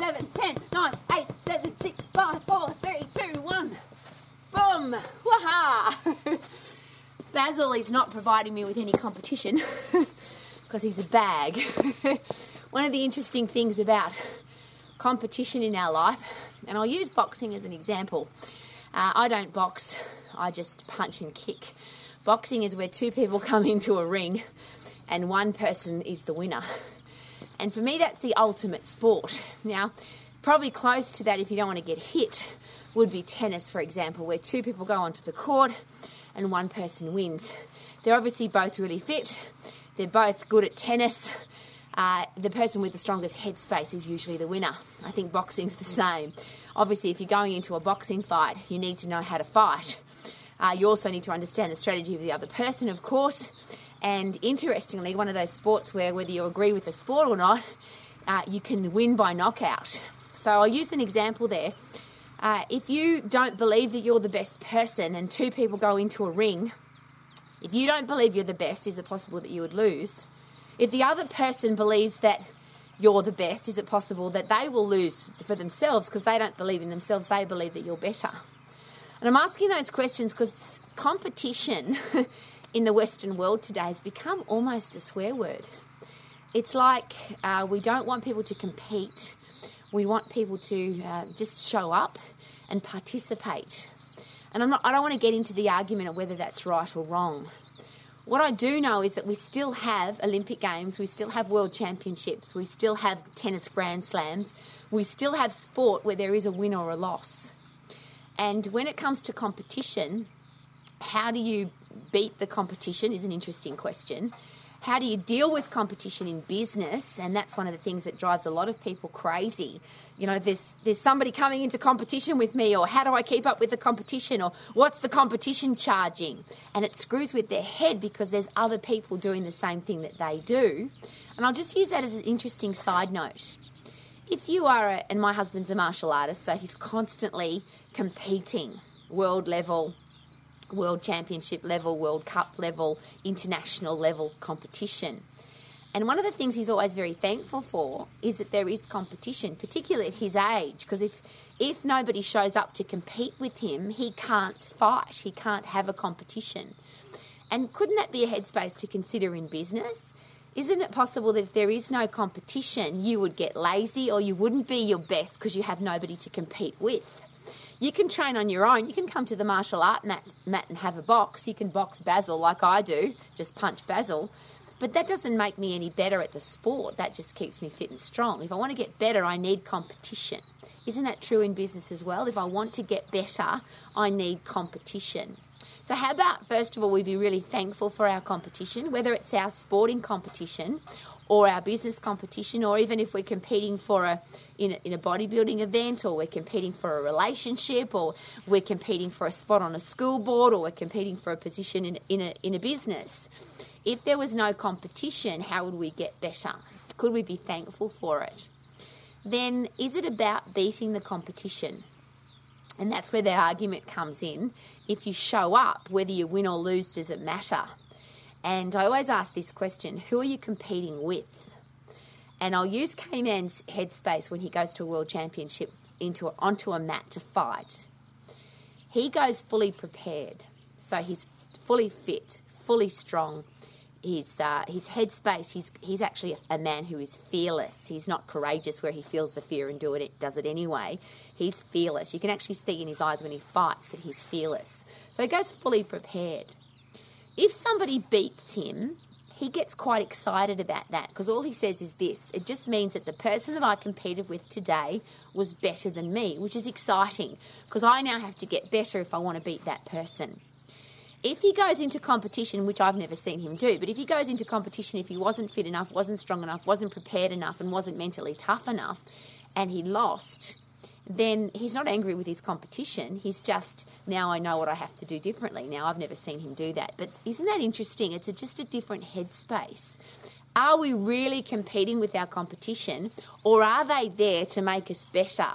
11, 10, 9, 8, 7, 6, 5, 4, 3, 2, 1. Boom! Waha! Basil is not providing me with any competition because he's a bag. One of the interesting things about competition in our life, and I'll use boxing as an example. Uh, I don't box, I just punch and kick. Boxing is where two people come into a ring and one person is the winner. And for me, that's the ultimate sport. Now, probably close to that, if you don't want to get hit, would be tennis, for example, where two people go onto the court and one person wins. They're obviously both really fit, they're both good at tennis. Uh, the person with the strongest headspace is usually the winner. I think boxing's the same. Obviously, if you're going into a boxing fight, you need to know how to fight. Uh, you also need to understand the strategy of the other person, of course. And interestingly, one of those sports where whether you agree with the sport or not, uh, you can win by knockout. So I'll use an example there. Uh, if you don't believe that you're the best person and two people go into a ring, if you don't believe you're the best, is it possible that you would lose? If the other person believes that you're the best, is it possible that they will lose for themselves because they don't believe in themselves, they believe that you're better? And I'm asking those questions because competition in the Western world today has become almost a swear word. It's like uh, we don't want people to compete, we want people to uh, just show up and participate. And I'm not, I don't want to get into the argument of whether that's right or wrong. What I do know is that we still have Olympic Games, we still have World Championships, we still have tennis Grand Slams, we still have sport where there is a win or a loss. And when it comes to competition, how do you beat the competition is an interesting question. How do you deal with competition in business? And that's one of the things that drives a lot of people crazy. You know, there's there's somebody coming into competition with me, or how do I keep up with the competition, or what's the competition charging? And it screws with their head because there's other people doing the same thing that they do. And I'll just use that as an interesting side note. If you are, a, and my husband's a martial artist, so he's constantly competing, world level, world championship level, World Cup level, international level competition. And one of the things he's always very thankful for is that there is competition, particularly at his age, because if if nobody shows up to compete with him, he can't fight, he can't have a competition. And couldn't that be a headspace to consider in business? Isn't it possible that if there is no competition, you would get lazy or you wouldn't be your best because you have nobody to compete with? You can train on your own. You can come to the martial art mat, mat and have a box. You can box Basil like I do, just punch Basil. But that doesn't make me any better at the sport. That just keeps me fit and strong. If I want to get better, I need competition. Isn't that true in business as well? If I want to get better, I need competition. So, how about first of all, we be really thankful for our competition, whether it's our sporting competition or our business competition, or even if we're competing for a in, a in a bodybuilding event, or we're competing for a relationship, or we're competing for a spot on a school board, or we're competing for a position in, in, a, in a business. If there was no competition, how would we get better? Could we be thankful for it? Then, is it about beating the competition? And that's where that argument comes in. If you show up, whether you win or lose, does it matter? And I always ask this question who are you competing with? And I'll use K Man's headspace when he goes to a world championship into onto a mat to fight. He goes fully prepared. So he's fully fit, fully strong. His, uh, his headspace, he's, he's actually a man who is fearless. He's not courageous where he feels the fear and do it, does it anyway. He's fearless. You can actually see in his eyes when he fights that he's fearless. So he goes fully prepared. If somebody beats him, he gets quite excited about that because all he says is this it just means that the person that I competed with today was better than me, which is exciting because I now have to get better if I want to beat that person. If he goes into competition, which I've never seen him do, but if he goes into competition, if he wasn't fit enough, wasn't strong enough, wasn't prepared enough, and wasn't mentally tough enough, and he lost, then he's not angry with his competition. He's just, now I know what I have to do differently. Now I've never seen him do that. But isn't that interesting? It's a, just a different headspace. Are we really competing with our competition or are they there to make us better?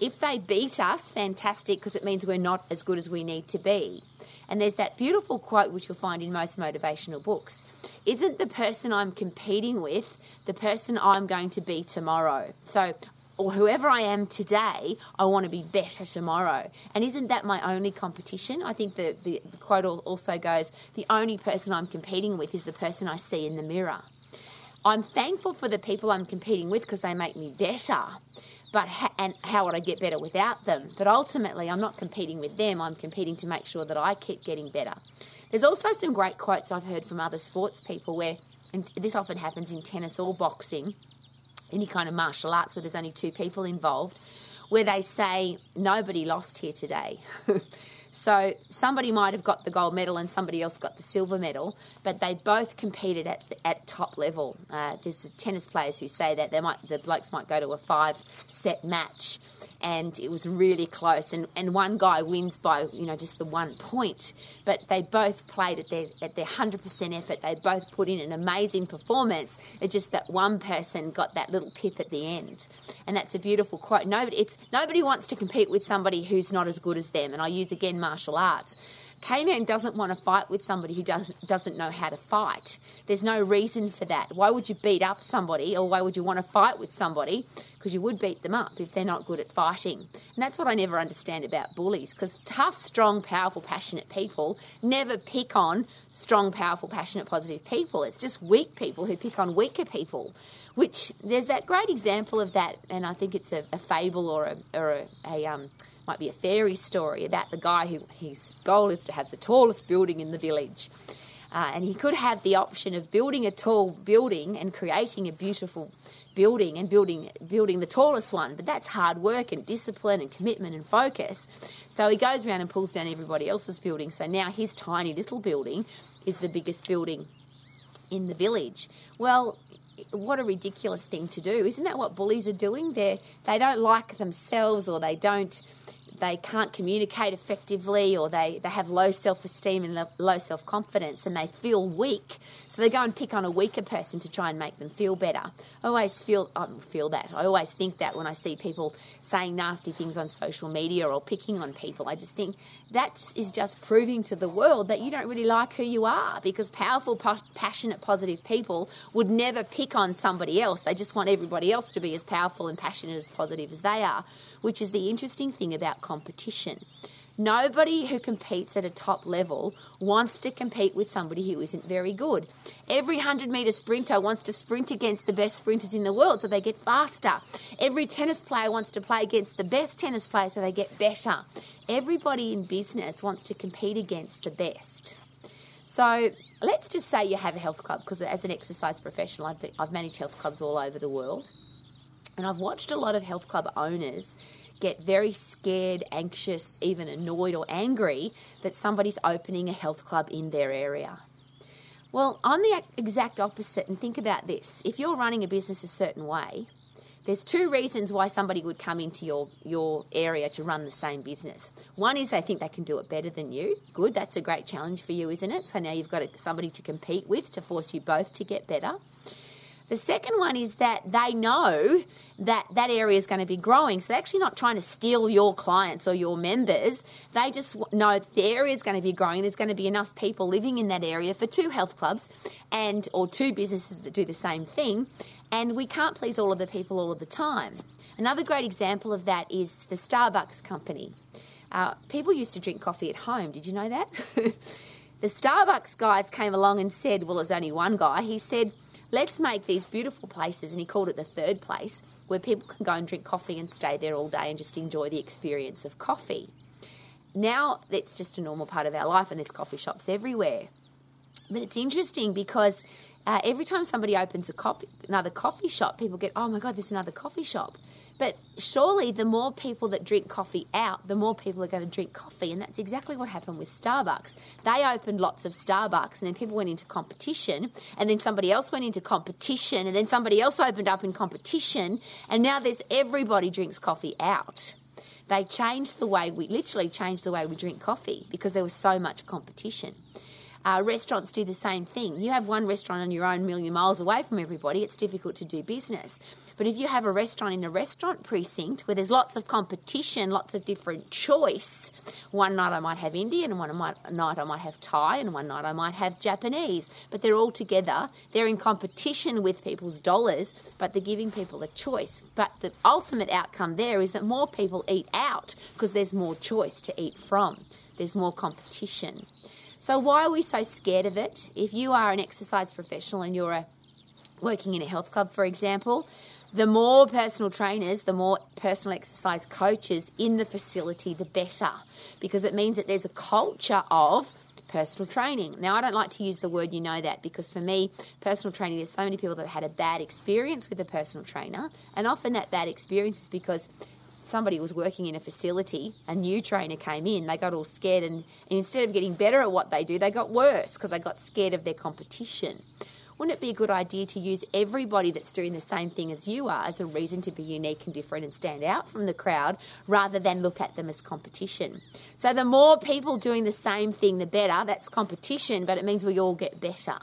If they beat us, fantastic, because it means we're not as good as we need to be. And there's that beautiful quote which you'll find in most motivational books Isn't the person I'm competing with the person I'm going to be tomorrow? So or whoever I am today, I want to be better tomorrow. And isn't that my only competition? I think the, the, the quote also goes the only person I'm competing with is the person I see in the mirror. I'm thankful for the people I'm competing with because they make me better. But ha- and how would I get better without them? But ultimately, I'm not competing with them. I'm competing to make sure that I keep getting better. There's also some great quotes I've heard from other sports people where, and this often happens in tennis or boxing, any kind of martial arts where there's only two people involved, where they say, Nobody lost here today. So somebody might have got the gold medal and somebody else got the silver medal, but they both competed at at top level. Uh, there's tennis players who say that they might the blokes might go to a five set match, and it was really close, and, and one guy wins by you know just the one point, but they both played at their at their hundred percent effort. They both put in an amazing performance. It's just that one person got that little pip at the end, and that's a beautiful quote. Nobody it's nobody wants to compete with somebody who's not as good as them, and I use again martial arts. K-Man doesn't want to fight with somebody who doesn't doesn't know how to fight. There's no reason for that. Why would you beat up somebody, or why would you want to fight with somebody? Because you would beat them up if they're not good at fighting. And that's what I never understand about bullies. Because tough, strong, powerful, passionate people never pick on strong, powerful, passionate, positive people. It's just weak people who pick on weaker people. Which there's that great example of that, and I think it's a, a fable or a, or a, a um, might be a fairy story about the guy who his goal is to have the tallest building in the village. Uh, and he could have the option of building a tall building and creating a beautiful building and building building the tallest one. But that's hard work and discipline and commitment and focus. So he goes around and pulls down everybody else's building. So now his tiny little building is the biggest building in the village. Well, what a ridiculous thing to do. Isn't that what bullies are doing? They they don't like themselves or they don't they can't communicate effectively or they, they have low self esteem and low self confidence and they feel weak. So they go and pick on a weaker person to try and make them feel better. I always feel, I feel that. I always think that when I see people saying nasty things on social media or picking on people. I just think that is just proving to the world that you don't really like who you are because powerful, passionate, positive people would never pick on somebody else. They just want everybody else to be as powerful and passionate as positive as they are, which is the interesting thing about competition. Nobody who competes at a top level wants to compete with somebody who isn't very good. Every 100 metre sprinter wants to sprint against the best sprinters in the world so they get faster. Every tennis player wants to play against the best tennis player so they get better. Everybody in business wants to compete against the best. So let's just say you have a health club, because as an exercise professional, I've, I've managed health clubs all over the world. And I've watched a lot of health club owners get very scared, anxious, even annoyed or angry that somebody's opening a health club in their area. Well, I'm the exact opposite, and think about this. If you're running a business a certain way, there's two reasons why somebody would come into your, your area to run the same business. One is they think they can do it better than you. Good, that's a great challenge for you, isn't it? So now you've got somebody to compete with to force you both to get better. The second one is that they know that that area is going to be growing. So they're actually not trying to steal your clients or your members. They just know the area is going to be growing. There's going to be enough people living in that area for two health clubs and or two businesses that do the same thing. And we can't please all of the people all of the time. Another great example of that is the Starbucks company. Uh, people used to drink coffee at home. Did you know that? the Starbucks guys came along and said, well, there's only one guy. He said, let's make these beautiful places, and he called it the third place, where people can go and drink coffee and stay there all day and just enjoy the experience of coffee. Now it's just a normal part of our life, and there's coffee shops everywhere. But it's interesting because uh, every time somebody opens a coffee, another coffee shop, people get, oh my God, there's another coffee shop. But surely the more people that drink coffee out, the more people are going to drink coffee. And that's exactly what happened with Starbucks. They opened lots of Starbucks and then people went into competition. And then somebody else went into competition. And then somebody else opened up in competition. And now there's everybody drinks coffee out. They changed the way we literally changed the way we drink coffee because there was so much competition. Uh, restaurants do the same thing. You have one restaurant on your own million miles away from everybody, it's difficult to do business. But if you have a restaurant in a restaurant precinct where there's lots of competition, lots of different choice, one night I might have Indian, one night I might have Thai, and one night I might have Japanese, but they're all together. They're in competition with people's dollars, but they're giving people a choice. But the ultimate outcome there is that more people eat out because there's more choice to eat from, there's more competition. So, why are we so scared of it? If you are an exercise professional and you're a, working in a health club, for example, the more personal trainers, the more personal exercise coaches in the facility, the better, because it means that there's a culture of personal training. Now, I don't like to use the word you know that because for me, personal training, there's so many people that have had a bad experience with a personal trainer, and often that bad experience is because somebody was working in a facility, a new trainer came in, they got all scared, and, instead of getting better at what they do, they got worse because they got scared of their competition. Wouldn't it be a good idea to use everybody that's doing the same thing as you are as a reason to be unique and different and stand out from the crowd rather than look at them as competition? So, the more people doing the same thing, the better. That's competition, but it means we all get better.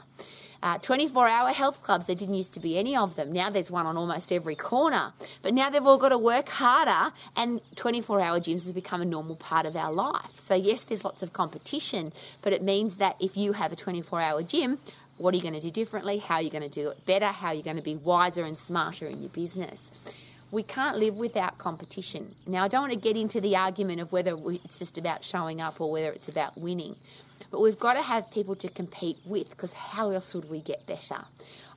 Uh, 24 hour health clubs, there didn't used to be any of them. Now there's one on almost every corner. But now they've all got to work harder, and 24 hour gyms has become a normal part of our life. So, yes, there's lots of competition, but it means that if you have a 24 hour gym, what are you going to do differently? How are you going to do it better? How are you going to be wiser and smarter in your business? We can't live without competition. Now, I don't want to get into the argument of whether it's just about showing up or whether it's about winning. But we've got to have people to compete with because how else would we get better?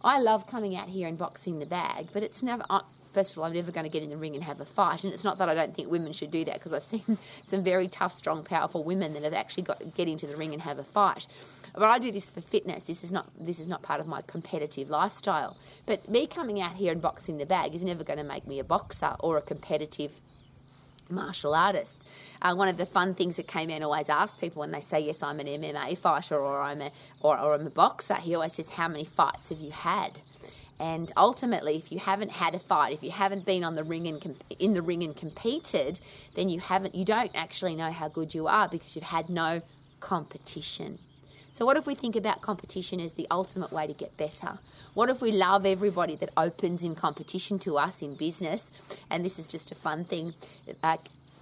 I love coming out here and boxing the bag, but it's never. Uh, first of all, I'm never going to get in the ring and have a fight. And it's not that I don't think women should do that because I've seen some very tough, strong, powerful women that have actually got to get into the ring and have a fight. But I do this for fitness. This is not this is not part of my competitive lifestyle. But me coming out here and boxing the bag is never going to make me a boxer or a competitive martial artist. Uh, one of the fun things that K-Man always asks people when they say, Yes, I'm an MMA fighter or I'm a, or, or I'm a boxer, he always says, How many fights have you had? And ultimately, if you haven't had a fight, if you haven't been on the ring and com- in the ring and competed, then you haven't. You don't actually know how good you are because you've had no competition. So, what if we think about competition as the ultimate way to get better? What if we love everybody that opens in competition to us in business? And this is just a fun thing. Uh,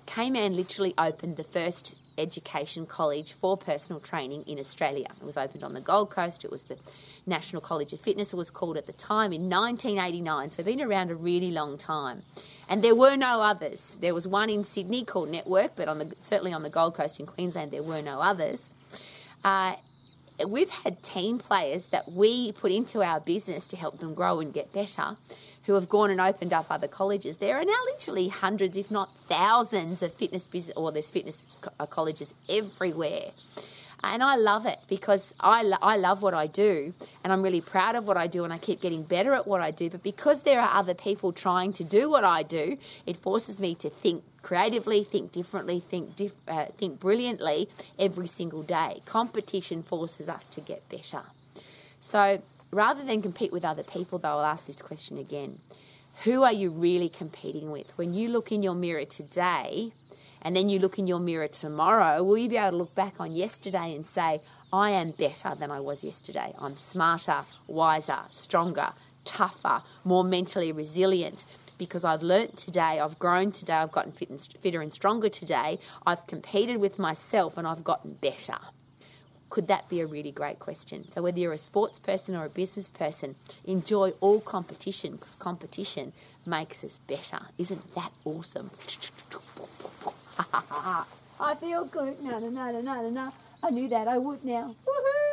K-Man literally opened the first education college for personal training in Australia. It was opened on the Gold Coast. It was the National College of Fitness, it was called at the time in 1989. So, it's been around a really long time. And there were no others. There was one in Sydney called Network, but on the, certainly on the Gold Coast in Queensland, there were no others. Uh, we've had team players that we put into our business to help them grow and get better who have gone and opened up other colleges. There are now literally hundreds, if not thousands, of fitness business or there's fitness uh, colleges everywhere. And I love it because I, I love what I do and I'm really proud of what I do and I keep getting better at what I do. But because there are other people trying to do what I do, it forces me to think creatively, think differently, think, dif- uh, think brilliantly every single day. Competition forces us to get better. So rather than compete with other people, though, I'll ask this question again. Who are you really competing with? When you look in your mirror today, and then you look in your mirror tomorrow, will you be able to look back on yesterday and say, I am better than I was yesterday? I'm smarter, wiser, stronger, tougher, more mentally resilient because I've learnt today, I've grown today, I've gotten fit and, fitter and stronger today, I've competed with myself and I've gotten better. Could that be a really great question? So, whether you're a sports person or a business person, enjoy all competition because competition makes us better. Isn't that awesome? I feel good. No, no, no, no, no, no. I knew that I would now. Woohoo!